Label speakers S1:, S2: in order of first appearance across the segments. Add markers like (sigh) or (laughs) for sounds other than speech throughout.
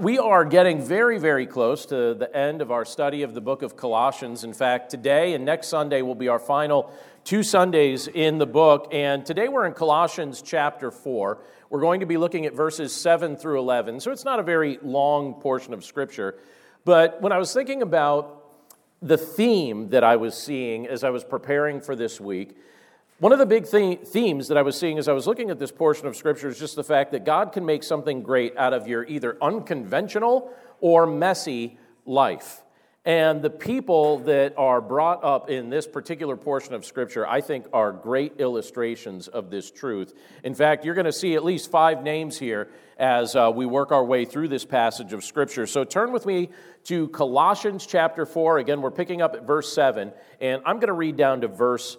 S1: We are getting very, very close to the end of our study of the book of Colossians. In fact, today and next Sunday will be our final two Sundays in the book. And today we're in Colossians chapter 4. We're going to be looking at verses 7 through 11. So it's not a very long portion of Scripture. But when I was thinking about the theme that I was seeing as I was preparing for this week, one of the big themes that I was seeing as I was looking at this portion of Scripture is just the fact that God can make something great out of your either unconventional or messy life. And the people that are brought up in this particular portion of Scripture, I think, are great illustrations of this truth. In fact, you're going to see at least five names here as uh, we work our way through this passage of Scripture. So turn with me to Colossians chapter 4. Again, we're picking up at verse 7, and I'm going to read down to verse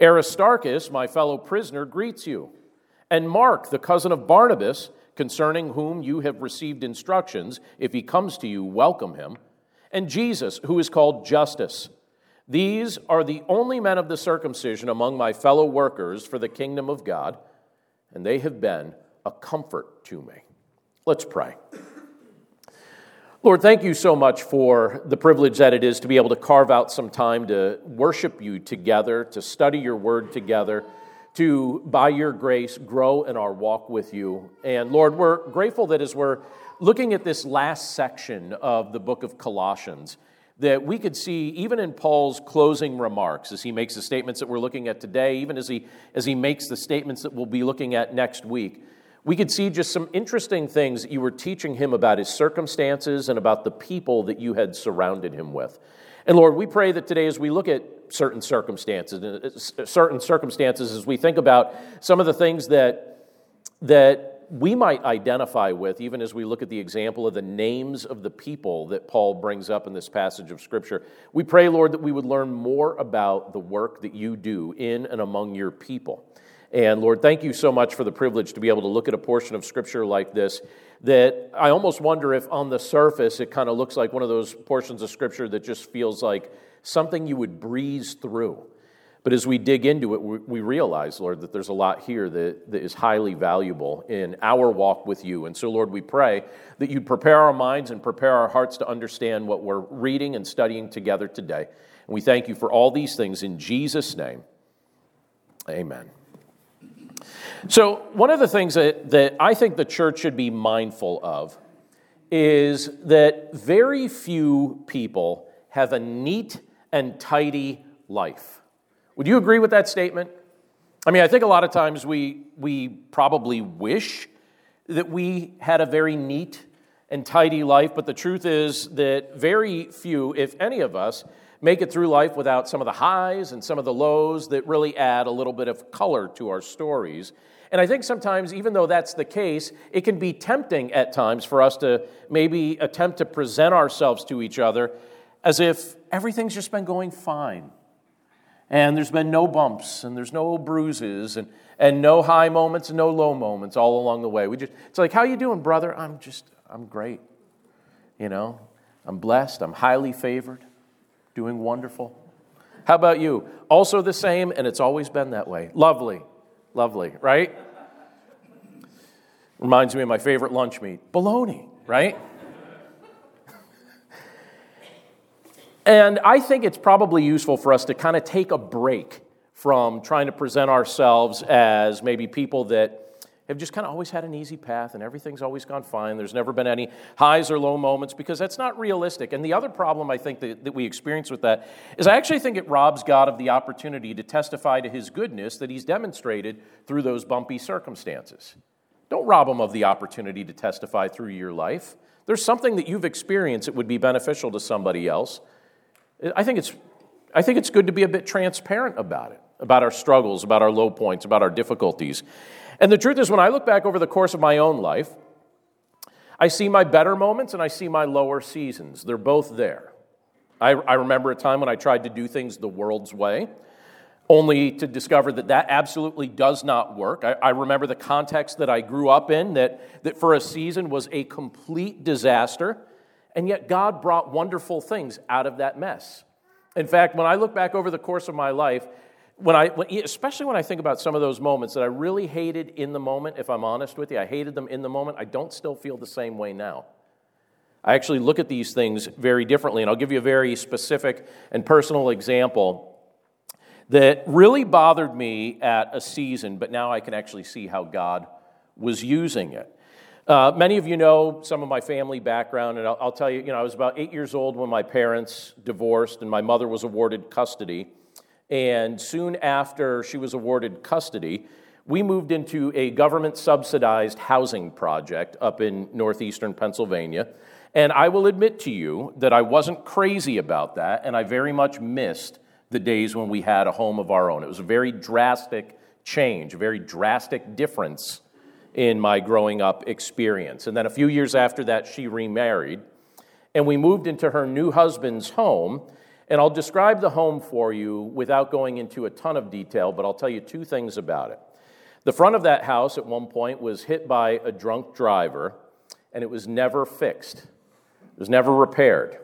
S1: Aristarchus, my fellow prisoner, greets you. And Mark, the cousin of Barnabas, concerning whom you have received instructions, if he comes to you, welcome him. And Jesus, who is called Justus. These are the only men of the circumcision among my fellow workers for the kingdom of God, and they have been a comfort to me. Let's pray. Lord, thank you so much for the privilege that it is to be able to carve out some time to worship you together, to study your word together, to, by your grace, grow in our walk with you. And Lord, we're grateful that as we're looking at this last section of the book of Colossians, that we could see even in Paul's closing remarks as he makes the statements that we're looking at today, even as he, as he makes the statements that we'll be looking at next week we could see just some interesting things that you were teaching him about his circumstances and about the people that you had surrounded him with. And Lord, we pray that today, as we look at certain circumstances, uh, certain circumstances, as we think about some of the things that, that we might identify with, even as we look at the example of the names of the people that Paul brings up in this passage of Scripture, we pray, Lord, that we would learn more about the work that you do in and among your people. And Lord, thank you so much for the privilege to be able to look at a portion of Scripture like this that I almost wonder if on the surface it kind of looks like one of those portions of Scripture that just feels like something you would breeze through. But as we dig into it, we realize, Lord, that there's a lot here that, that is highly valuable in our walk with you. And so, Lord, we pray that you'd prepare our minds and prepare our hearts to understand what we're reading and studying together today. And we thank you for all these things in Jesus' name. Amen. So, one of the things that, that I think the church should be mindful of is that very few people have a neat and tidy life. Would you agree with that statement? I mean, I think a lot of times we, we probably wish that we had a very neat and tidy life, but the truth is that very few, if any of us, make it through life without some of the highs and some of the lows that really add a little bit of color to our stories. And I think sometimes, even though that's the case, it can be tempting at times for us to maybe attempt to present ourselves to each other as if everything's just been going fine. And there's been no bumps and there's no bruises and, and no high moments and no low moments all along the way. We just, it's like, how you doing, brother? I'm just, I'm great. You know, I'm blessed. I'm highly favored, doing wonderful. How about you? Also the same, and it's always been that way. Lovely. Lovely, right? Reminds me of my favorite lunch meat bologna, right? and I think it's probably useful for us to kind of take a break from trying to present ourselves as maybe people that have just kind of always had an easy path and everything's always gone fine. There's never been any highs or low moments because that's not realistic. And the other problem I think that, that we experience with that is I actually think it robs God of the opportunity to testify to his goodness that he's demonstrated through those bumpy circumstances. Don't rob him of the opportunity to testify through your life. There's something that you've experienced that would be beneficial to somebody else. I think it's, I think it's good to be a bit transparent about it, about our struggles, about our low points, about our difficulties. And the truth is, when I look back over the course of my own life, I see my better moments and I see my lower seasons. They're both there. I, I remember a time when I tried to do things the world's way only to discover that that absolutely does not work. I, I, remember the context that I grew up in, that, that for a season was a complete disaster, and yet God brought wonderful things out of that mess. In fact, when I look back over the course of my life, when I, especially when I think about some of those moments that I really hated in the moment, if I'm honest with you, I hated them in the moment, I don't still feel the same way now. I actually look at these things very differently, and I'll give you a very specific and personal example that really bothered me at a season, but now I can actually see how God was using it. Uh, many of you know some of my family background, and I'll, I'll, tell you, you know, I was about eight years old when my parents divorced, and my mother was awarded custody. And soon after she was awarded custody, we moved into a government subsidized housing project up in northeastern Pennsylvania. And I will admit to you that I wasn't crazy about that, and I very much missed the days when we had a home of our own. It was a very drastic change, a very drastic difference in my growing up experience. And then a few years after that, she remarried, and we moved into her new husband's home. And I'll describe the home for you without going into a ton of detail, but I'll tell you two things about it. The front of that house at one point was hit by a drunk driver, and it was never fixed, it was never repaired.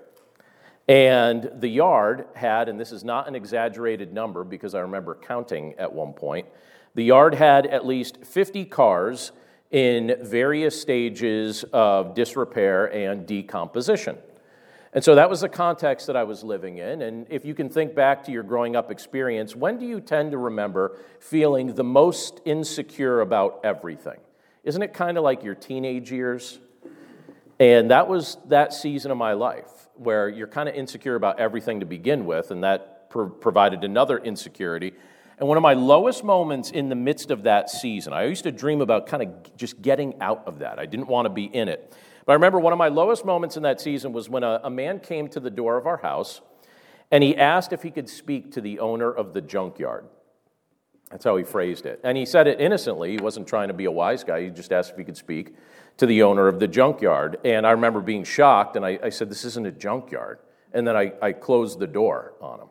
S1: And the yard had, and this is not an exaggerated number because I remember counting at one point, the yard had at least 50 cars in various stages of disrepair and decomposition. And so that was the context that I was living in. And if you can think back to your growing up experience, when do you tend to remember feeling the most insecure about everything? Isn't it kind of like your teenage years? And that was that season of my life where you're kind of insecure about everything to begin with, and that pro- provided another insecurity. And one of my lowest moments in the midst of that season, I used to dream about kind of just getting out of that. I didn't want to be in it. But I remember one of my lowest moments in that season was when a, a man came to the door of our house and he asked if he could speak to the owner of the junkyard. That's how he phrased it. And he said it innocently. He wasn't trying to be a wise guy. He just asked if he could speak to the owner of the junkyard. And I remember being shocked, and I, I said, This isn't a junkyard. And then I, I closed the door on him.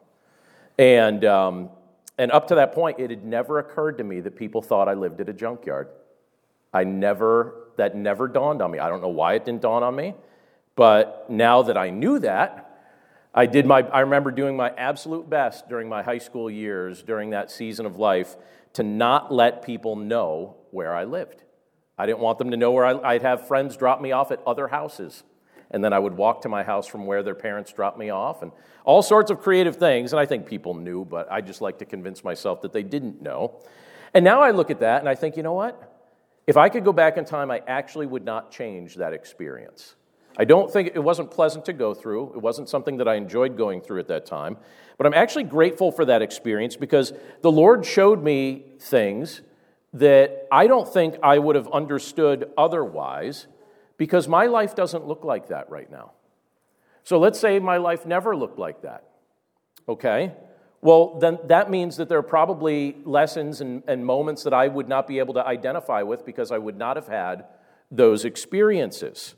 S1: And, um, and up to that point, it had never occurred to me that people thought I lived at a junkyard. I never, that never dawned on me. I don't know why it didn't dawn on me, but now that I knew that, I did my, I remember doing my absolute best during my high school years, during that season of life, to not let people know where I lived. I didn't want them to know where I, would have friends drop me off at other houses. And then I would walk to my house from where their parents dropped me off, and all sorts of creative things. And I think people knew, but I just like to convince myself that they didn't know. And now I look at that and I think, you know what? If I could go back in time, I actually would not change that experience. I don't think it wasn't pleasant to go through. It wasn't something that I enjoyed going through at that time. But I'm actually grateful for that experience because the Lord showed me things that I don't think I would have understood otherwise because my life doesn't look like that right now. So let's say my life never looked like that. Okay? Well, then that means that there are probably lessons and, and moments that I would not be able to identify with because I would not have had those experiences.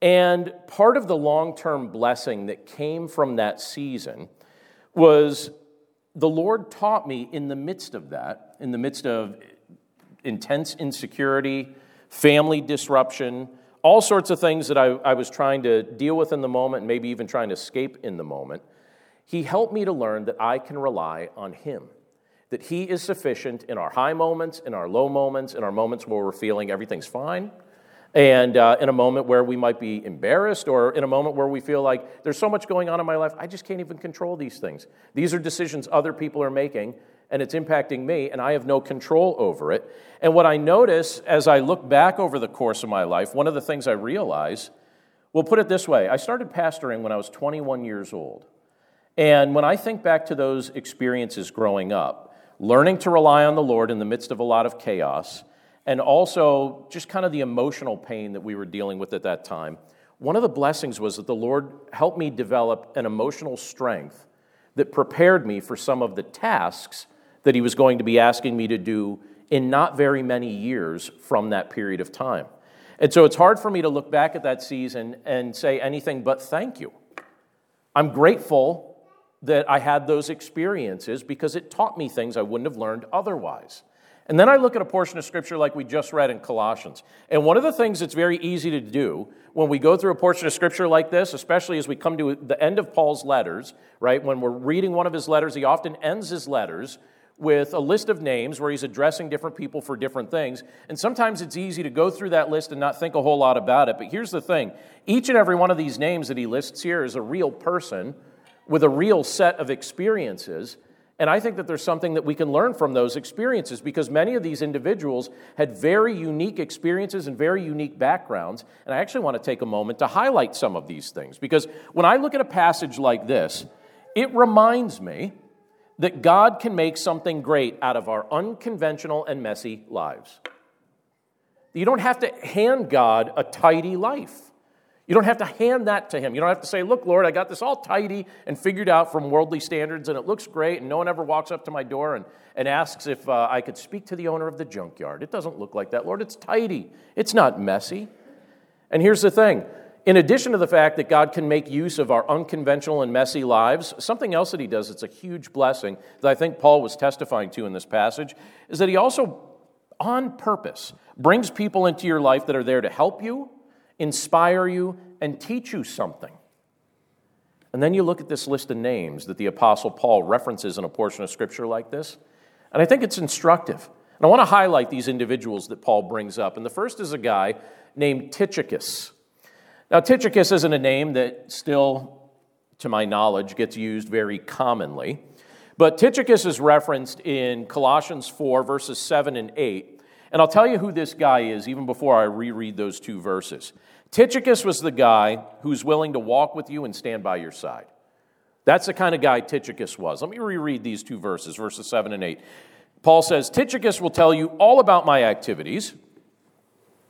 S1: And part of the long term blessing that came from that season was the Lord taught me in the midst of that, in the midst of intense insecurity, family disruption, all sorts of things that I, I was trying to deal with in the moment, maybe even trying to escape in the moment. He helped me to learn that I can rely on Him, that He is sufficient in our high moments, in our low moments, in our moments where we're feeling everything's fine, and uh, in a moment where we might be embarrassed, or in a moment where we feel like there's so much going on in my life, I just can't even control these things. These are decisions other people are making, and it's impacting me, and I have no control over it. And what I notice as I look back over the course of my life, one of the things I realize, we'll put it this way I started pastoring when I was 21 years old. And when I think back to those experiences growing up, learning to rely on the Lord in the midst of a lot of chaos, and also just kind of the emotional pain that we were dealing with at that time, one of the blessings was that the Lord helped me develop an emotional strength that prepared me for some of the tasks that he was going to be asking me to do in not very many years from that period of time. And so it's hard for me to look back at that season and say anything but thank you. I'm grateful that I had those experiences because it taught me things I wouldn't have learned otherwise. And then I look at a portion of scripture like we just read in Colossians. And one of the things that's very easy to do when we go through a portion of scripture like this, especially as we come to the end of Paul's letters, right? When we're reading one of his letters, he often ends his letters with a list of names where he's addressing different people for different things. And sometimes it's easy to go through that list and not think a whole lot about it. But here's the thing each and every one of these names that he lists here is a real person with a real set of experiences. And I think that there's something that we can learn from those experiences because many of these individuals had very unique experiences and very unique backgrounds. And I actually want to take a moment to highlight some of these things because when I look at a passage like this, it reminds me that God can make something great out of our unconventional and messy lives. You don't have to hand God a tidy life. You don't have to hand that to him. You don't have to say, Look, Lord, I got this all tidy and figured out from worldly standards, and it looks great, and no one ever walks up to my door and, and asks if uh, I could speak to the owner of the junkyard. It doesn't look like that, Lord. It's tidy, it's not messy. And here's the thing in addition to the fact that God can make use of our unconventional and messy lives, something else that he does that's a huge blessing that I think Paul was testifying to in this passage is that he also, on purpose, brings people into your life that are there to help you inspire you, and teach you something. And then you look at this list of names that the Apostle Paul references in a portion of Scripture like this, and I think it's instructive. And I want to highlight these individuals that Paul brings up. And the first is a guy named Tychicus. Now, Tychicus isn't a name that still, to my knowledge, gets used very commonly. But Tychicus is referenced in Colossians 4, verses 7 and 8. And I'll tell you who this guy is even before I reread those two verses. Tychicus was the guy who's willing to walk with you and stand by your side. That's the kind of guy Tychicus was. Let me reread these two verses, verses 7 and 8. Paul says, Tychicus will tell you all about my activities.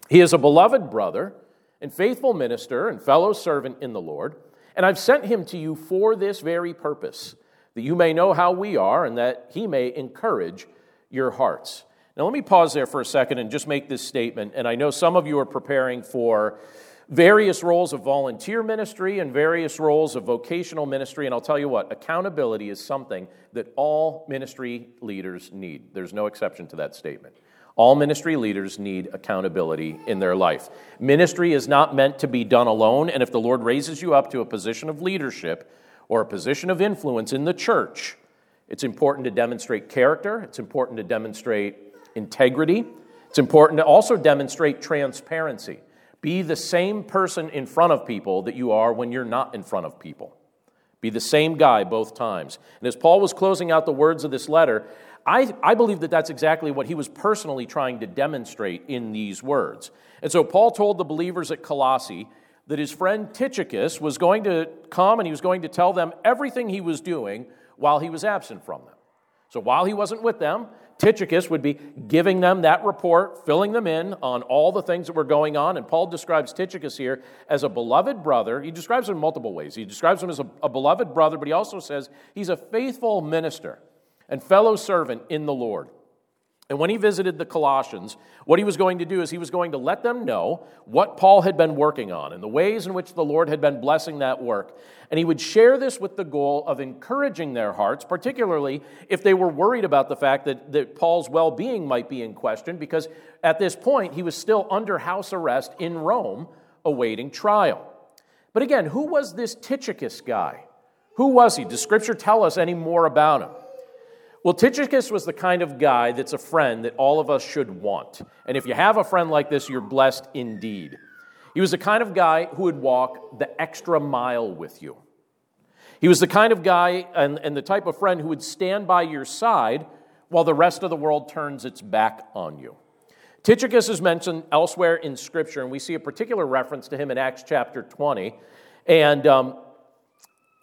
S1: He is a beloved brother and faithful minister and fellow servant in the Lord. And I've sent him to you for this very purpose, that you may know how we are and that he may encourage your hearts. Now, let me pause there for a second and just make this statement. And I know some of you are preparing for various roles of volunteer ministry and various roles of vocational ministry. And I'll tell you what, accountability is something that all ministry leaders need. There's no exception to that statement. All ministry leaders need accountability in their life. Ministry is not meant to be done alone, and if the Lord raises you up to a position of leadership or a position of influence in the church, it's important to demonstrate character, it's important to demonstrate integrity. It's important to also demonstrate transparency. Be the same person in front of people that you are when you're not in front of people. Be the same guy both times. And as Paul was closing out the words of this letter, I, I believe that that's exactly what he was personally trying to demonstrate in these words. And so Paul told the believers at Colossae that his friend Tychicus was going to come and he was going to tell them everything he was doing while he was absent from them. So while he wasn't with them, Tychicus would be giving them that report, filling them in on all the things that were going on. And Paul describes Tychicus here as a beloved brother. He describes him in multiple ways. He describes him as a, a beloved brother, but he also says he's a faithful minister and fellow servant in the Lord. And when he visited the Colossians, what he was going to do is he was going to let them know what Paul had been working on and the ways in which the Lord had been blessing that work. And he would share this with the goal of encouraging their hearts, particularly if they were worried about the fact that, that Paul's well being might be in question, because at this point he was still under house arrest in Rome awaiting trial. But again, who was this Tychicus guy? Who was he? Does Scripture tell us any more about him? Well, Tychicus was the kind of guy that's a friend that all of us should want. And if you have a friend like this, you're blessed indeed. He was the kind of guy who would walk the extra mile with you. He was the kind of guy and, and the type of friend who would stand by your side while the rest of the world turns its back on you. Tychicus is mentioned elsewhere in Scripture, and we see a particular reference to him in Acts chapter 20. And um,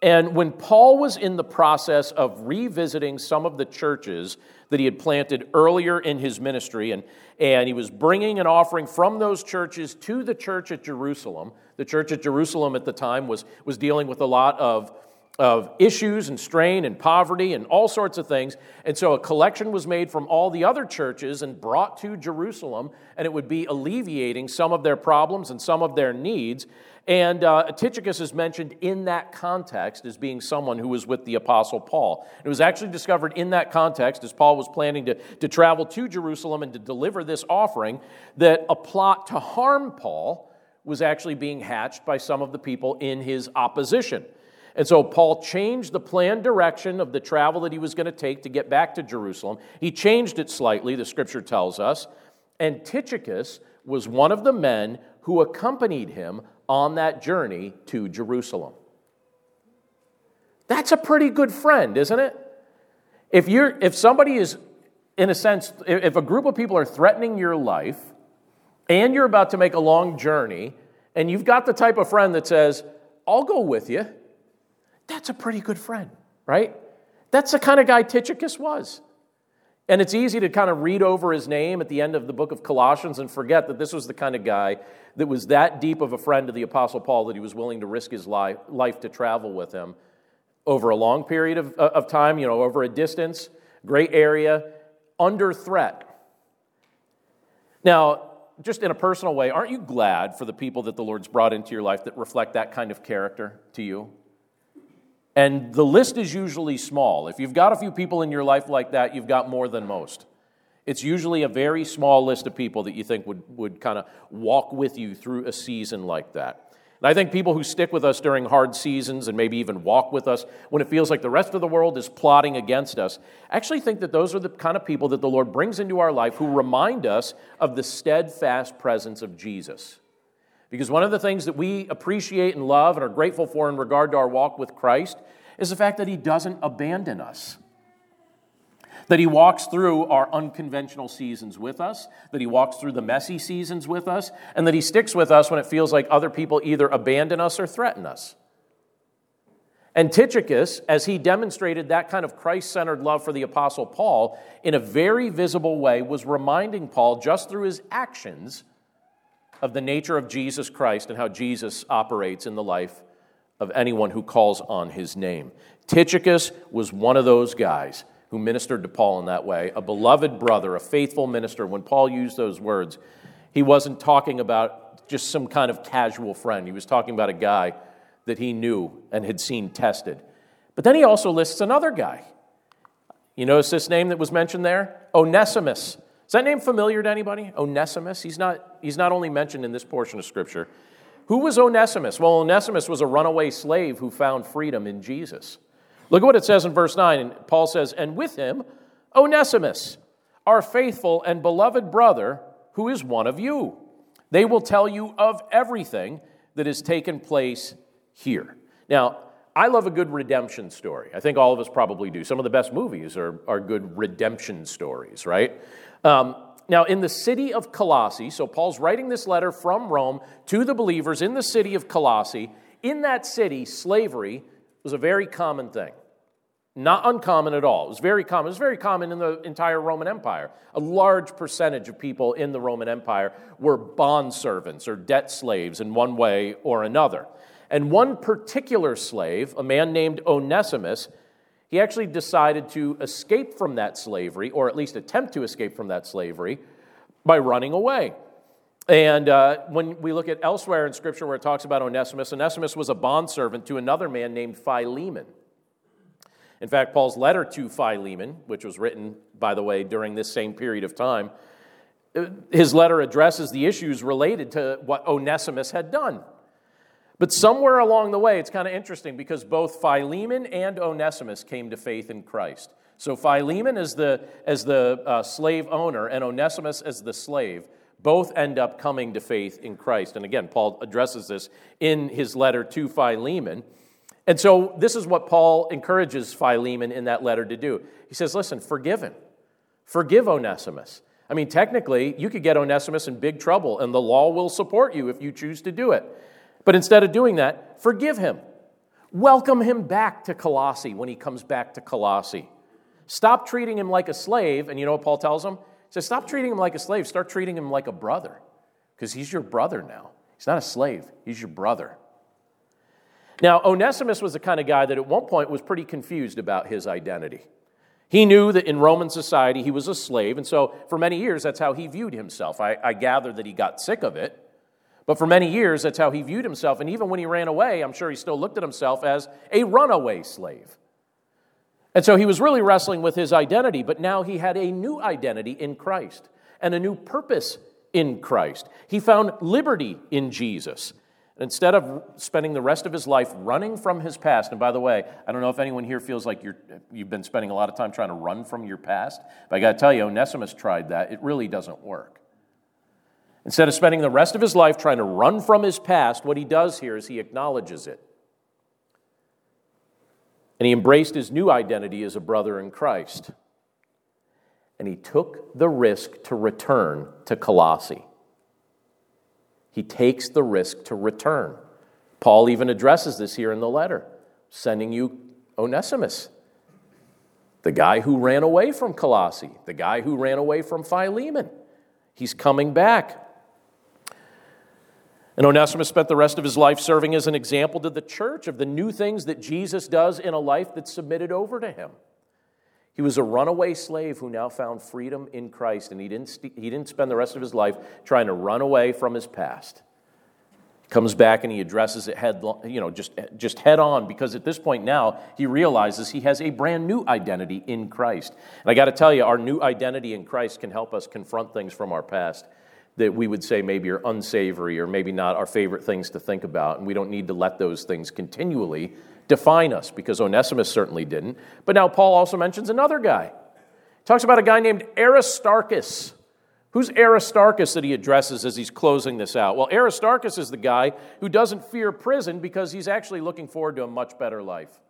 S1: and when Paul was in the process of revisiting some of the churches that he had planted earlier in his ministry, and, and he was bringing an offering from those churches to the church at Jerusalem, the church at Jerusalem at the time was, was dealing with a lot of of issues and strain and poverty and all sorts of things. And so a collection was made from all the other churches and brought to Jerusalem, and it would be alleviating some of their problems and some of their needs. And uh, Tychicus is mentioned in that context as being someone who was with the Apostle Paul. It was actually discovered in that context as Paul was planning to, to travel to Jerusalem and to deliver this offering that a plot to harm Paul was actually being hatched by some of the people in his opposition. And so Paul changed the planned direction of the travel that he was going to take to get back to Jerusalem. He changed it slightly, the scripture tells us. And Tychicus was one of the men who accompanied him on that journey to Jerusalem. That's a pretty good friend, isn't it? If, you're, if somebody is, in a sense, if a group of people are threatening your life and you're about to make a long journey, and you've got the type of friend that says, I'll go with you that's a pretty good friend, right? That's the kind of guy Tychicus was. And it's easy to kind of read over his name at the end of the book of Colossians and forget that this was the kind of guy that was that deep of a friend to the Apostle Paul that he was willing to risk his life, life to travel with him over a long period of, uh, of time, you know, over a distance, great area, under threat. Now, just in a personal way, aren't you glad for the people that the Lord's brought into your life that reflect that kind of character to you? And the list is usually small. If you've got a few people in your life like that, you've got more than most. It's usually a very small list of people that you think would, would kind of walk with you through a season like that. And I think people who stick with us during hard seasons and maybe even walk with us when it feels like the rest of the world is plotting against us, actually think that those are the kind of people that the Lord brings into our life who remind us of the steadfast presence of Jesus. Because one of the things that we appreciate and love and are grateful for in regard to our walk with Christ is the fact that He doesn't abandon us. That He walks through our unconventional seasons with us, that He walks through the messy seasons with us, and that He sticks with us when it feels like other people either abandon us or threaten us. And Tychicus, as he demonstrated that kind of Christ centered love for the Apostle Paul in a very visible way, was reminding Paul just through his actions of the nature of Jesus Christ and how Jesus operates in the life of anyone who calls on his name. Tychicus was one of those guys who ministered to Paul in that way, a beloved brother, a faithful minister. When Paul used those words, he wasn't talking about just some kind of casual friend. He was talking about a guy that he knew and had seen tested. But then he also lists another guy. You notice this name that was mentioned there? Onesimus. Is that name familiar to anybody? Onesimus? He's not, he's not only mentioned in this portion of Scripture. Who was Onesimus? Well, Onesimus was a runaway slave who found freedom in Jesus. Look at what it says in verse 9. And Paul says, And with him, Onesimus, our faithful and beloved brother, who is one of you. They will tell you of everything that has taken place here. Now, I love a good redemption story. I think all of us probably do. Some of the best movies are, are good redemption stories, right? Um, now, in the city of Colossae, so Paul's writing this letter from Rome to the believers in the city of Colossae. In that city, slavery was a very common thing. Not uncommon at all. It was very common. It was very common in the entire Roman Empire. A large percentage of people in the Roman Empire were bond servants or debt slaves in one way or another. And one particular slave, a man named Onesimus, he actually decided to escape from that slavery, or at least attempt to escape from that slavery, by running away. And uh, when we look at elsewhere in Scripture where it talks about Onesimus, Onesimus was a bondservant to another man named Philemon. In fact, Paul's letter to Philemon, which was written, by the way, during this same period of time, uh, his letter addresses the issues related to what Onesimus had done. But somewhere along the way, it's kind of interesting because both Philemon and Onesimus came to faith in Christ. So Philemon as the, as the uh, slave owner and Onesimus as the slave both end up coming to faith in Christ. And again, Paul addresses this in his letter to Philemon. And so this is what Paul encourages Philemon in that letter to do. He says, listen, forgive him. Forgive Onesimus. I mean, technically, you could get Onesimus in big trouble, and the law will support you if you choose to do it. But instead of doing that, forgive him. Welcome him back to Colossae when he comes back to Colossae. Stop treating him like a slave. And you know what Paul tells him? He says, Stop treating him like a slave. Start treating him like a brother because he's your brother now. He's not a slave, he's your brother. Now, Onesimus was the kind of guy that at one point was pretty confused about his identity. He knew that in Roman society he was a slave, and so for many years that's how he viewed himself. I, I gather that he got sick of it, but for many years that's how he viewed himself. And even when he ran away, I'm sure he still looked at himself as a runaway slave. And so he was really wrestling with his identity, but now he had a new identity in Christ and a new purpose in Christ. He found liberty in Jesus. Instead of spending the rest of his life running from his past, and by the way, I don't know if anyone here feels like you're, you've been spending a lot of time trying to run from your past, but I got to tell you, Onesimus tried that. It really doesn't work. Instead of spending the rest of his life trying to run from his past, what he does here is he acknowledges it. And he embraced his new identity as a brother in Christ. And he took the risk to return to Colossae he takes the risk to return. Paul even addresses this here in the letter, sending you Onesimus, the guy who ran away from Colossae, the guy who ran away from Philemon. He's coming back. And Onesimus spent the rest of his life serving as an example to the church of the new things that Jesus does in a life that's submitted over to him. He was a runaway slave who now found freedom in Christ, and he didn't, he didn't spend the rest of his life trying to run away from his past. Comes back and he addresses it head, you know, just, just head on because at this point now he realizes he has a brand new identity in Christ. And I got to tell you, our new identity in Christ can help us confront things from our past that we would say maybe are unsavory or maybe not our favorite things to think about. And we don't need to let those things continually define us because Onesimus certainly didn't. But now Paul also mentions another guy. He talks about a guy named Aristarchus. Who's Aristarchus that he addresses as he's closing this out? Well, Aristarchus is the guy who doesn't fear prison because he's actually looking forward to a much better life.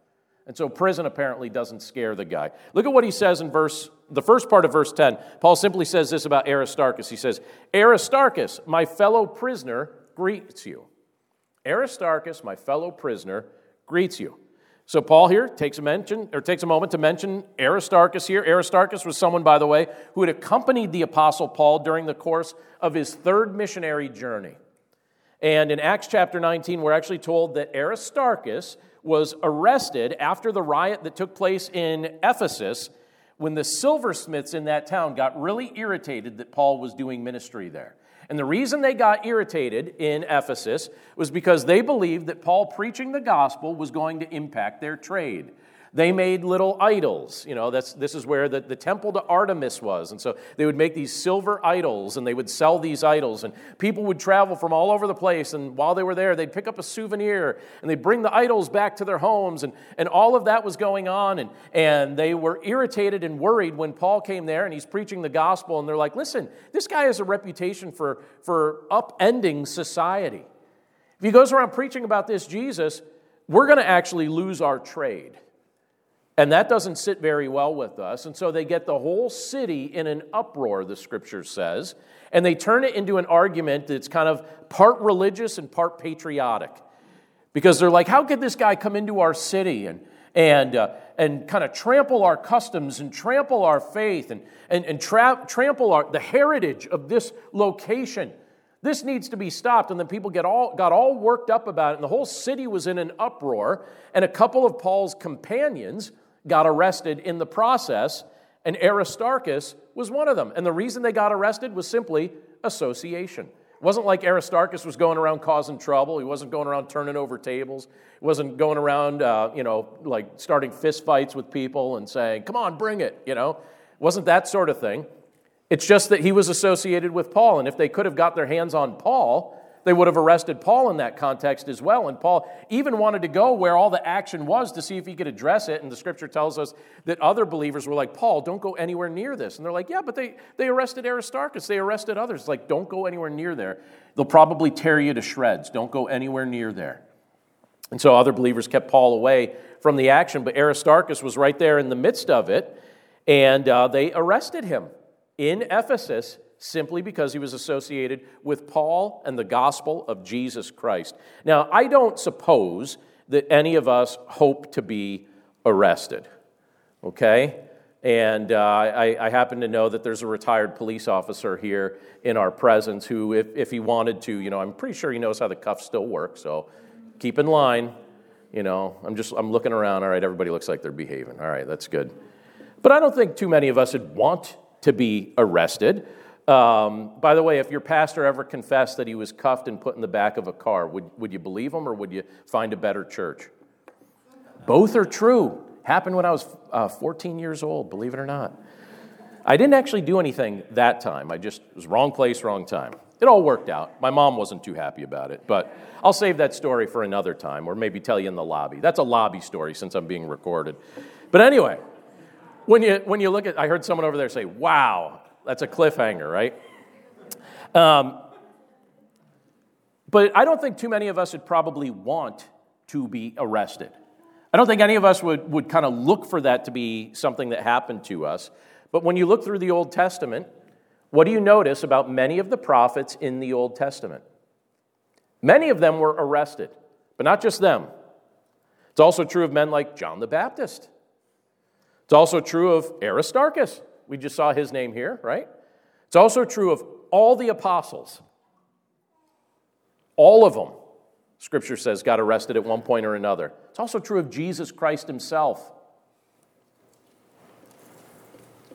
S1: And so prison apparently doesn't scare the guy. Look at what he says in verse the first part of verse 10. Paul simply says this about Aristarchus. He says, "Aristarchus, my fellow prisoner, greets you." Aristarchus, my fellow prisoner, greets you. So Paul here takes a mention or takes a moment to mention Aristarchus here. Aristarchus was someone, by the way, who had accompanied the apostle Paul during the course of his third missionary journey. And in Acts chapter 19, we're actually told that Aristarchus was arrested after the riot that took place in Ephesus when the silversmiths in that town got really irritated that Paul was doing ministry there. And the reason they got irritated in Ephesus was because they believed that Paul preaching the gospel was going to impact their trade. They made little idols. You know, that's, this is where the, the temple to Artemis was. And so they would make these silver idols and they would sell these idols. And people would travel from all over the place. And while they were there, they'd pick up a souvenir and they'd bring the idols back to their homes. And, and all of that was going on. And, and they were irritated and worried when Paul came there and he's preaching the gospel. And they're like, listen, this guy has a reputation for, for upending society. If he goes around preaching about this Jesus, we're going to actually lose our trade. And that doesn't sit very well with us. And so they get the whole city in an uproar, the scripture says, and they turn it into an argument that's kind of part religious and part patriotic. Because they're like, how could this guy come into our city and, and, uh, and kind of trample our customs and trample our faith and, and, and tra- trample our, the heritage of this location? This needs to be stopped. And then people get all, got all worked up about it, and the whole city was in an uproar. And a couple of Paul's companions got arrested in the process, and Aristarchus was one of them. And the reason they got arrested was simply association. It wasn't like Aristarchus was going around causing trouble. He wasn't going around turning over tables. He wasn't going around, uh, you know, like starting fist fights with people and saying, come on, bring it, you know. It wasn't that sort of thing. It's just that he was associated with Paul. And if they could have got their hands on Paul, they would have arrested Paul in that context as well. And Paul even wanted to go where all the action was to see if he could address it. And the scripture tells us that other believers were like, Paul, don't go anywhere near this. And they're like, yeah, but they, they arrested Aristarchus. They arrested others. It's like, don't go anywhere near there. They'll probably tear you to shreds. Don't go anywhere near there. And so other believers kept Paul away from the action, but Aristarchus was right there in the midst of it. And uh, they arrested him in Ephesus simply because he was associated with Paul and the gospel of Jesus Christ. Now, I don't suppose that any of us hope to be arrested, okay? And uh, I, I, happen to know that there's a retired police officer here in our presence who, if, if he wanted to, you know, I'm pretty sure he knows how the cuffs still work, so keep in line. You know, I'm just I'm looking around. All right, everybody looks like they're behaving. All right, that's good. But I don't think too many of us would want to be arrested. Um, by the way, if your pastor ever confessed that he was cuffed and put in the back of a car, would, would you believe him or would you find a better church? Both are true. Happened when I was uh, 14 years old, believe it or not. I didn't actually do anything that time. I just was wrong place, wrong time. It all worked out. My mom wasn't too happy about it, but I'll save that story for another time or maybe tell you in the lobby. That's a lobby story since I'm being recorded. But anyway, when you, when you look at, I heard someone over there say, wow, that's a cliffhanger, right? Um, but I don't think too many of us would probably want to be arrested. I don't think any of us would, would kind of look for that to be something that happened to us. But when you look through the Old Testament, what do you notice about many of the prophets in the Old Testament? Many of them were arrested, but not just them. It's also true of men like John the Baptist. It's also true of Aristarchus. We just saw his name here, right? It's also true of all the apostles. All of them, Scripture says, got arrested at one point or another. It's also true of Jesus Christ himself.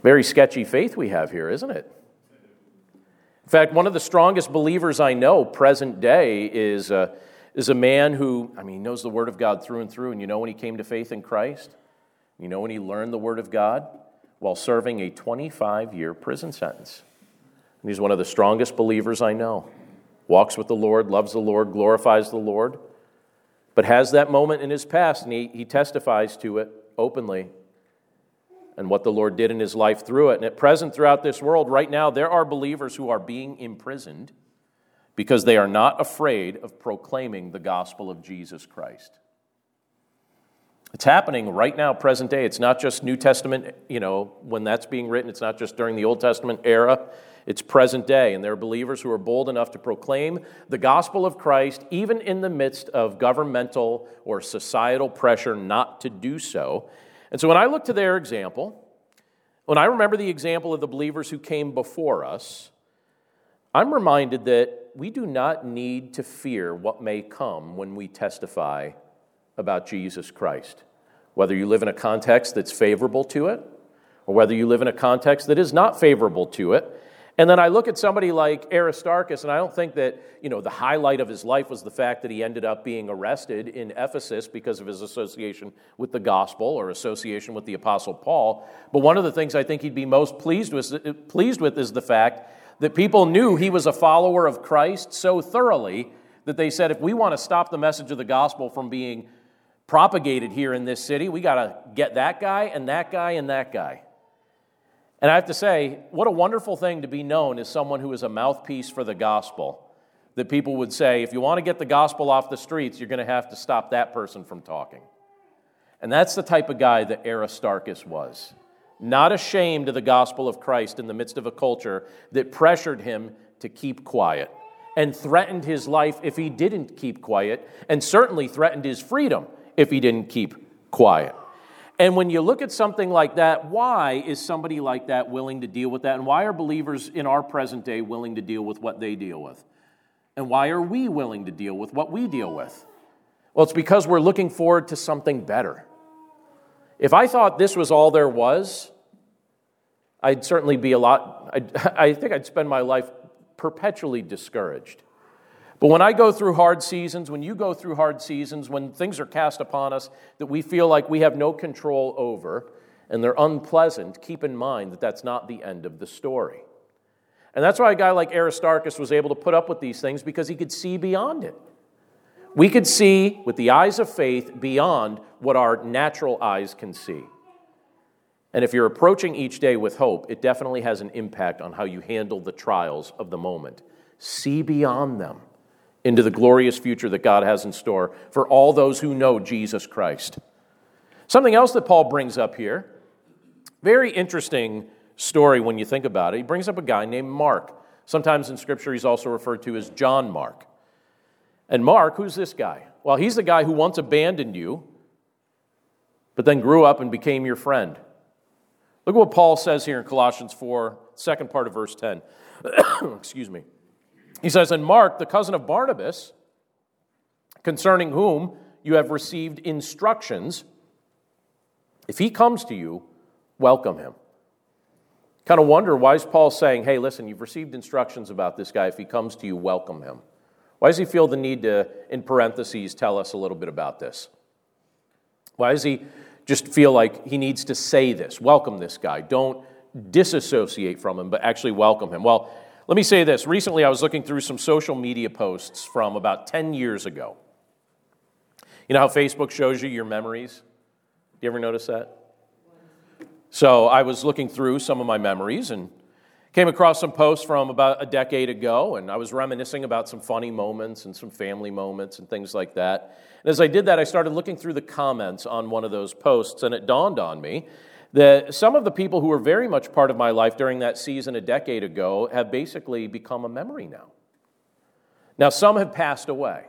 S1: Very sketchy faith we have here, isn't it? In fact, one of the strongest believers I know, present day, is a, is a man who, I mean, knows the Word of God through and through. And you know when he came to faith in Christ? You know when he learned the Word of God? While serving a 25 year prison sentence. And he's one of the strongest believers I know. Walks with the Lord, loves the Lord, glorifies the Lord, but has that moment in his past, and he, he testifies to it openly and what the Lord did in his life through it. And at present, throughout this world, right now, there are believers who are being imprisoned because they are not afraid of proclaiming the gospel of Jesus Christ. It's happening right now, present day. It's not just New Testament, you know, when that's being written, it's not just during the Old Testament era. It's present day, and there are believers who are bold enough to proclaim the gospel of Christ even in the midst of governmental or societal pressure not to do so. And so when I look to their example, when I remember the example of the believers who came before us, I'm reminded that we do not need to fear what may come when we testify about Jesus Christ. Whether you live in a context that's favorable to it, or whether you live in a context that is not favorable to it, and then I look at somebody like Aristarchus, and I don't think that you know the highlight of his life was the fact that he ended up being arrested in Ephesus because of his association with the gospel or association with the apostle Paul. But one of the things I think he'd be most pleased with, pleased with is the fact that people knew he was a follower of Christ so thoroughly that they said, if we want to stop the message of the gospel from being propagated here in this city, we got to get that guy and that guy and that guy. And I have to say, what a wonderful thing to be known as someone who is a mouthpiece for the gospel. That people would say, if you want to get the gospel off the streets, you're going to have to stop that person from talking. And that's the type of guy that Aristarchus was. Not ashamed of the gospel of Christ in the midst of a culture that pressured him to keep quiet and threatened his life if he didn't keep quiet, and certainly threatened his freedom if he didn't keep quiet. And when you look at something like that, why is somebody like that willing to deal with that? And why are believers in our present day willing to deal with what they deal with? And why are we willing to deal with what we deal with? Well, it's because we're looking forward to something better. If I thought this was all there was, I'd certainly be a lot, I'd, (laughs) I think I'd spend my life perpetually discouraged. But when I go through hard seasons, when you go through hard seasons, when things are cast upon us that we feel like we have no control over and they're unpleasant, keep in mind that that's not the end of the story. And that's why a guy like Aristarchus was able to put up with these things because he could see beyond it. We could see with the eyes of faith beyond what our natural eyes can see. And if you're approaching each day with hope, it definitely has an impact on how you handle the trials of the moment. See beyond them into the glorious future that God has in store for all those who know Jesus Christ. Something else that Paul brings up here, very interesting story when you think about it. He brings up a guy named Mark. Sometimes in Scripture, he's also referred to as John Mark. And Mark, who's this guy? Well, he's the guy who once abandoned you, but then grew up and became your friend. Look at what Paul says here in Colossians 4, second part of verse 10. (coughs) Excuse me. He says, And Mark, the cousin of Barnabas, concerning whom you have received instructions. If he comes to you, welcome him. Kind of wonder why is Paul saying, hey, listen, you've received instructions about this guy. If he comes to you, welcome him. Why does he feel the need to, in parentheses, tell us a little bit about this? Why does he just feel like he needs to say this? Welcome this guy. Don't disassociate from him, but actually welcome him. Well, let me say this. Recently, I was looking through some social media posts from about 10 years ago. You know how Facebook shows you your memories? Do you ever notice that? So I was looking through some of my memories and came across some posts from about a decade ago, and I was reminiscing about some funny moments and some family moments and things like that. And as I did that, I started looking through the comments on one of those posts, and it dawned on me that some of the people who were very much part of my life during that season a decade ago have basically become a memory now. Now, some have passed away.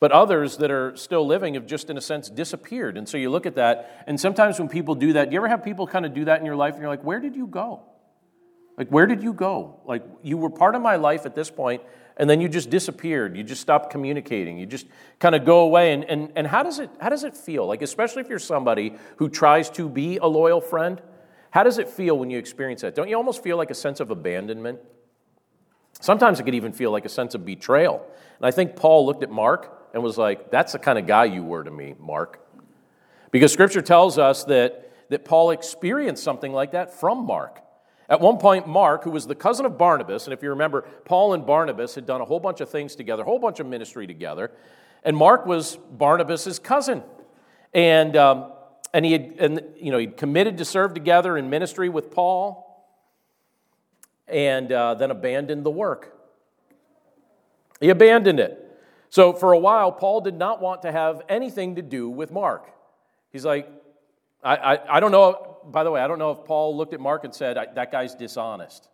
S1: But others that are still living have just, in a sense, disappeared. And so you look at that, and sometimes when people do that, do you ever have people kind of do that in your life and you're like, where did you go? Like, where did you go? Like, you were part of my life at this point, and then you just disappeared. You just stopped communicating. You just kind of go away. And, and, and how, does it, how does it feel? Like, especially if you're somebody who tries to be a loyal friend, how does it feel when you experience that? Don't you almost feel like a sense of abandonment? Sometimes it could even feel like a sense of betrayal. And I think Paul looked at Mark and was like, That's the kind of guy you were to me, Mark. Because scripture tells us that, that Paul experienced something like that from Mark. At one point, Mark, who was the cousin of Barnabas, and if you remember, Paul and Barnabas had done a whole bunch of things together, a whole bunch of ministry together, and Mark was Barnabas's cousin. And, um, and he had and, you know, he'd committed to serve together in ministry with Paul and uh, then abandoned the work. He abandoned it. So for a while, Paul did not want to have anything to do with Mark. He's like, I, I, I don't know, by the way, I don't know if Paul looked at Mark and said, that guy's dishonest.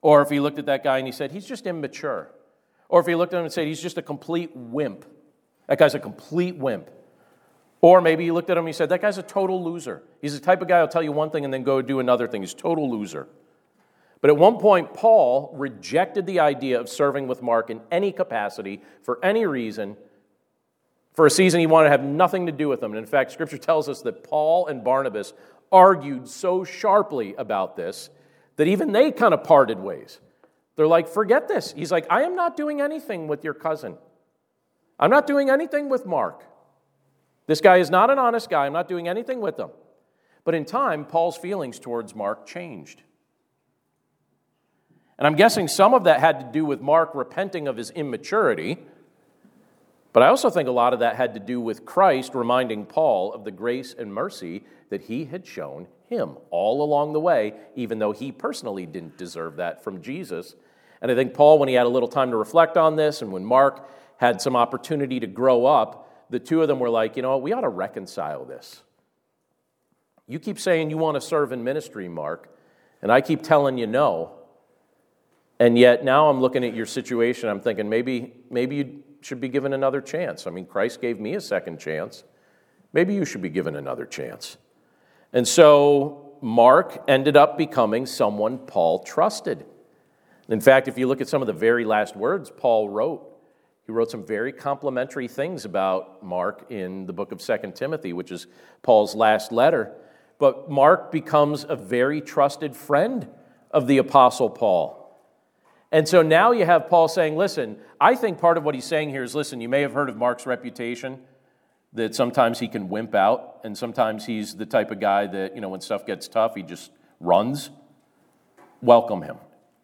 S1: Or if he looked at that guy and he said, he's just immature. Or if he looked at him and said, he's just a complete wimp. That guy's a complete wimp. Or maybe he looked at him and he said, that guy's a total loser. He's the type of guy who'll tell you one thing and then go do another thing. He's a total loser. But at one point, Paul rejected the idea of serving with Mark in any capacity for any reason. For a season, he wanted to have nothing to do with them. And in fact, scripture tells us that Paul and Barnabas argued so sharply about this that even they kind of parted ways. They're like, forget this. He's like, I am not doing anything with your cousin. I'm not doing anything with Mark. This guy is not an honest guy. I'm not doing anything with him. But in time, Paul's feelings towards Mark changed. And I'm guessing some of that had to do with Mark repenting of his immaturity. But I also think a lot of that had to do with Christ reminding Paul of the grace and mercy that he had shown him all along the way, even though he personally didn't deserve that from Jesus. And I think Paul, when he had a little time to reflect on this, and when Mark had some opportunity to grow up, the two of them were like, you know what, we ought to reconcile this. You keep saying you want to serve in ministry, Mark, and I keep telling you no. And yet now I'm looking at your situation, I'm thinking maybe, maybe you should be given another chance. I mean, Christ gave me a second chance. Maybe you should be given another chance. And so Mark ended up becoming someone Paul trusted. In fact, if you look at some of the very last words Paul wrote, he wrote some very complimentary things about Mark in the book of Second Timothy, which is Paul's last letter. But Mark becomes a very trusted friend of the Apostle Paul. And so now you have Paul saying, listen, I think part of what he's saying here is listen, you may have heard of Mark's reputation, that sometimes he can wimp out, and sometimes he's the type of guy that, you know, when stuff gets tough, he just runs. Welcome him.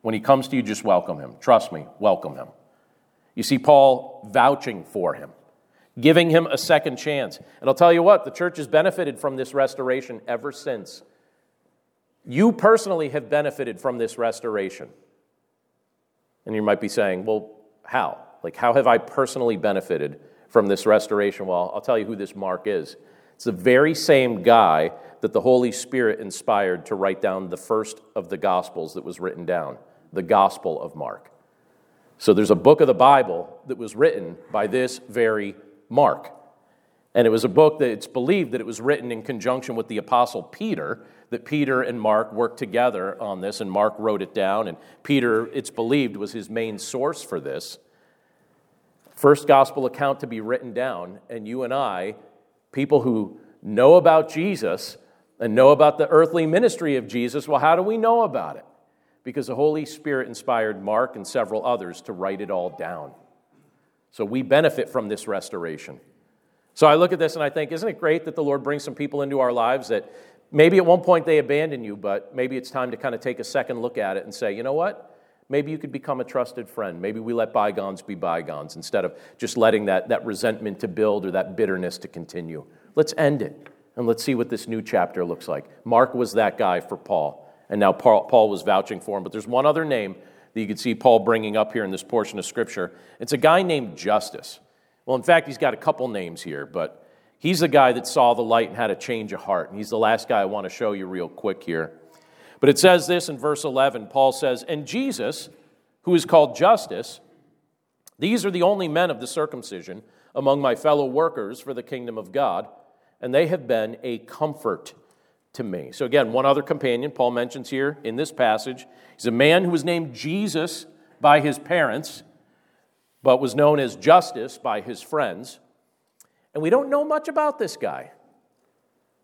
S1: When he comes to you, just welcome him. Trust me, welcome him. You see Paul vouching for him, giving him a second chance. And I'll tell you what, the church has benefited from this restoration ever since. You personally have benefited from this restoration. And you might be saying, well, how? Like, how have I personally benefited from this restoration? Well, I'll tell you who this Mark is. It's the very same guy that the Holy Spirit inspired to write down the first of the Gospels that was written down, the Gospel of Mark. So there's a book of the Bible that was written by this very Mark. And it was a book that it's believed that it was written in conjunction with the Apostle Peter, that Peter and Mark worked together on this, and Mark wrote it down, and Peter, it's believed, was his main source for this. first gospel account to be written down, and you and I, people who know about Jesus and know about the earthly ministry of Jesus, well, how do we know about it? Because the Holy Spirit inspired Mark and several others to write it all down. So we benefit from this restoration. So I look at this and I think, isn't it great that the Lord brings some people into our lives that maybe at one point they abandon you, but maybe it's time to kind of take a second look at it and say, you know what? Maybe you could become a trusted friend. Maybe we let bygones be bygones instead of just letting that, that resentment to build or that bitterness to continue. Let's end it and let's see what this new chapter looks like. Mark was that guy for Paul, and now Paul, Paul was vouching for him. But there's one other name that you can see Paul bringing up here in this portion of Scripture. It's a guy named Justus. Well, in fact, he's got a couple names here, but he's the guy that saw the light and had a change of heart. And he's the last guy I want to show you real quick here. But it says this in verse 11 Paul says, And Jesus, who is called Justus, these are the only men of the circumcision among my fellow workers for the kingdom of God, and they have been a comfort to me. So, again, one other companion Paul mentions here in this passage. He's a man who was named Jesus by his parents but was known as Justus by his friends. And we don't know much about this guy.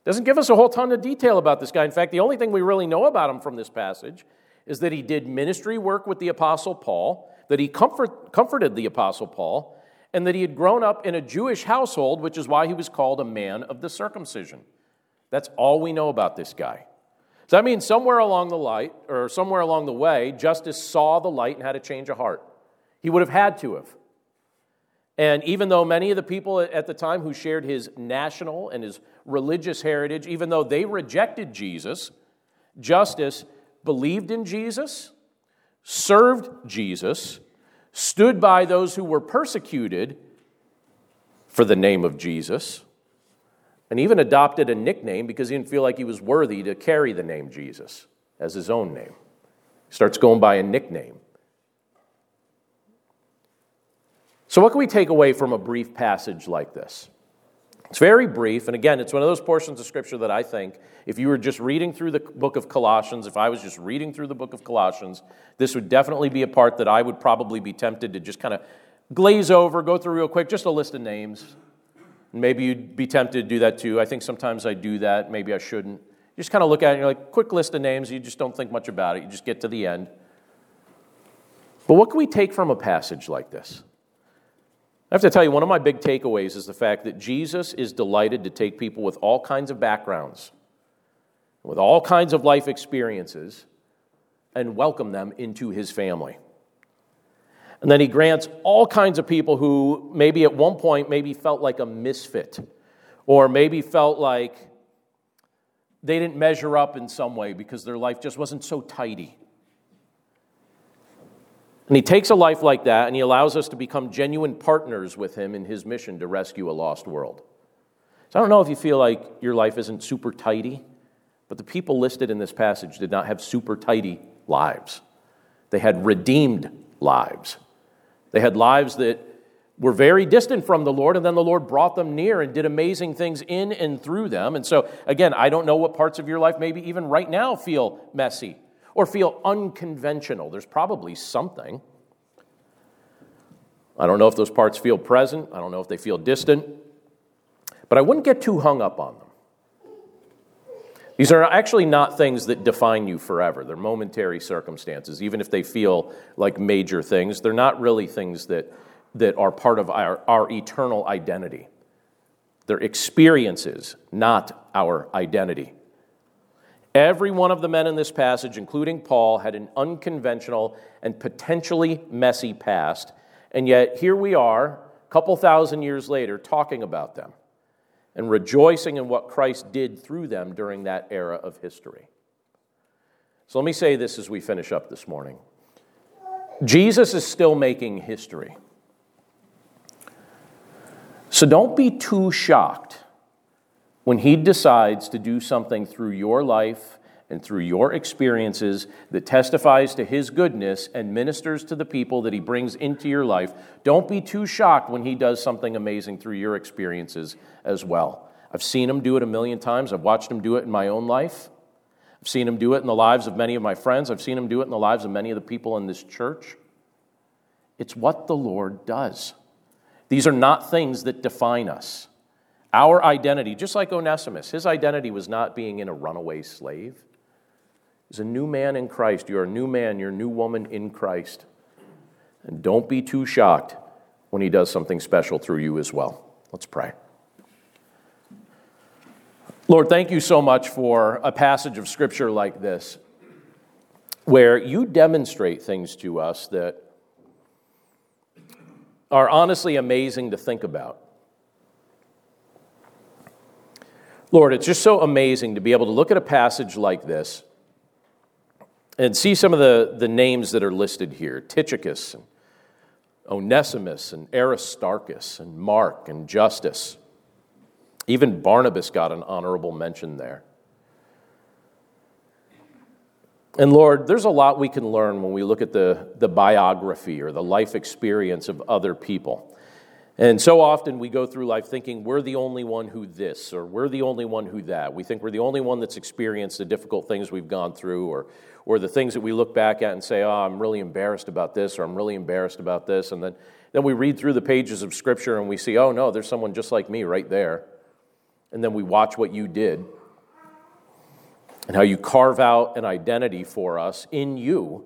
S1: Doesn't give us a whole ton of detail about this guy. In fact, the only thing we really know about him from this passage is that he did ministry work with the Apostle Paul, that he comfort, comforted the Apostle Paul, and that he had grown up in a Jewish household, which is why he was called a man of the circumcision. That's all we know about this guy. So that means somewhere along the light, or somewhere along the way, Justus saw the light and had a change of heart. He would have had to have. And even though many of the people at the time who shared his national and his religious heritage, even though they rejected Jesus, Justus believed in Jesus, served Jesus, stood by those who were persecuted for the name of Jesus, and even adopted a nickname because he didn't feel like he was worthy to carry the name Jesus as his own name. Starts going by a nickname. So, what can we take away from a brief passage like this? It's very brief, and again, it's one of those portions of Scripture that I think, if you were just reading through the book of Colossians, if I was just reading through the book of Colossians, this would definitely be a part that I would probably be tempted to just kind of glaze over, go through real quick, just a list of names. Maybe you'd be tempted to do that too. I think sometimes I do that. Maybe I shouldn't. You just kind of look at it and you're like, quick list of names. You just don't think much about it. You just get to the end. But what can we take from a passage like this? I have to tell you, one of my big takeaways is the fact that Jesus is delighted to take people with all kinds of backgrounds, with all kinds of life experiences, and welcome them into his family. And then he grants all kinds of people who maybe at one point maybe felt like a misfit, or maybe felt like they didn't measure up in some way because their life just wasn't so tidy. And he takes a life like that and he allows us to become genuine partners with him in his mission to rescue a lost world. So I don't know if you feel like your life isn't super tidy, but the people listed in this passage did not have super tidy lives. They had redeemed lives. They had lives that were very distant from the Lord, and then the Lord brought them near and did amazing things in and through them. And so, again, I don't know what parts of your life, maybe even right now, feel messy or feel unconventional. There's probably something. I don't know if those parts feel present, I don't know if they feel distant, but I wouldn't get too hung up on them. These are actually not things that define you forever. They're momentary circumstances. Even if they feel like major things, they're not really things that, that are part of our, our eternal identity. They're experiences, not our identity. Every one of the men in this passage, including Paul, had an unconventional and potentially messy past, and yet here we are, a couple thousand years later, talking about them and rejoicing in what Christ did through them during that era of history. So let me say this as we finish up this morning Jesus is still making history. So don't be too shocked when He decides to do something through your life and through your experiences that testifies to His goodness and ministers to the people that He brings into your life, don't be too shocked when He does something amazing through your experiences as well. I've seen Him do it a million times, I've watched Him do it in my own life. I've seen Him do it in the lives of many of my friends, I've seen Him do it in the lives of many of the people in this church. It's what the Lord does. These are not things that define us. Our identity, just like Onesimus, his identity was not being in a runaway slave. He's a new man in Christ. You're a new man, you're a new woman in Christ. And don't be too shocked when he does something special through you as well. Let's pray. Lord, thank you so much for a passage of scripture like this, where you demonstrate things to us that are honestly amazing to think about. Lord, it's just so amazing to be able to look at a passage like this and see some of the, the names that are listed here Tychicus, and Onesimus, and Aristarchus, and Mark, and Justus. Even Barnabas got an honorable mention there. And Lord, there's a lot we can learn when we look at the, the biography or the life experience of other people. And so often we go through life thinking we're the only one who this or we're the only one who that. We think we're the only one that's experienced the difficult things we've gone through or, or the things that we look back at and say, oh, I'm really embarrassed about this or I'm really embarrassed about this. And then, then we read through the pages of Scripture and we see, oh, no, there's someone just like me right there. And then we watch what you did and how you carve out an identity for us in you.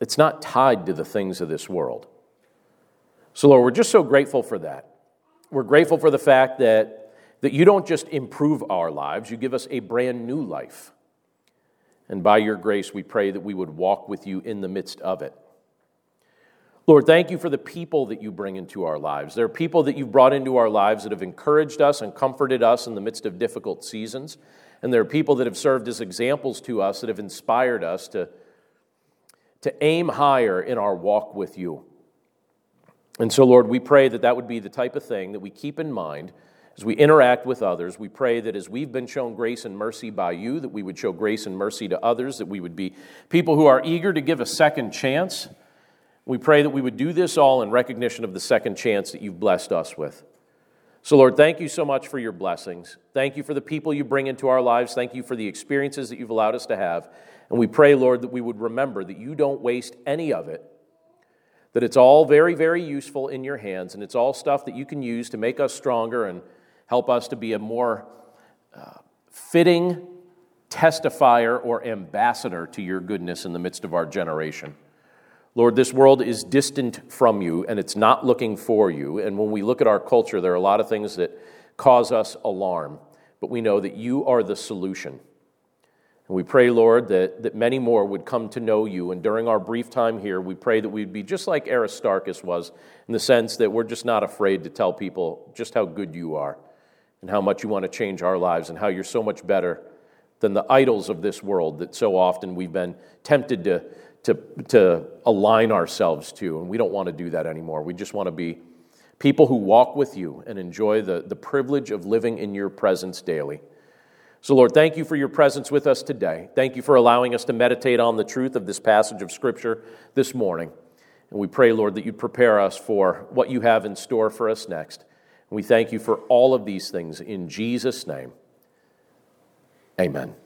S1: It's not tied to the things of this world. So, Lord, we're just so grateful for that. We're grateful for the fact that, that you don't just improve our lives, you give us a brand new life. And by your grace, we pray that we would walk with you in the midst of it. Lord, thank you for the people that you bring into our lives. There are people that you've brought into our lives that have encouraged us and comforted us in the midst of difficult seasons. And there are people that have served as examples to us that have inspired us to, to aim higher in our walk with you. And so, Lord, we pray that that would be the type of thing that we keep in mind as we interact with others. We pray that as we've been shown grace and mercy by you, that we would show grace and mercy to others, that we would be people who are eager to give a second chance. We pray that we would do this all in recognition of the second chance that you've blessed us with. So, Lord, thank you so much for your blessings. Thank you for the people you bring into our lives. Thank you for the experiences that you've allowed us to have. And we pray, Lord, that we would remember that you don't waste any of it that it's all very, very useful in your hands, and it's all stuff that you can use to make us stronger and help us to be a more uh, fitting testifier or ambassador to your goodness in the midst of our generation. Lord, this world is distant from you and it's not looking for you. And when we look at our culture, there are a lot of things that cause us alarm, but we know that you are the solution. And we pray, Lord, that, that many more would come to know you. And during our brief time here, we pray that we'd be just like Aristarchus was, in the sense that we're just not afraid to tell people just how good you are and how much you want to change our lives and how you're so much better than the idols of this world that so often we've been tempted to, to, to align ourselves to. And we don't want to do that anymore. We just want to be people who walk with you and enjoy the, the privilege of living in your presence daily. So, Lord, thank you for your presence with us today. Thank you for allowing us to meditate on the truth of this passage of Scripture this morning. And we pray, Lord, that you prepare us for what you have in store for us next. And we thank you for all of these things in Jesus' name. Amen.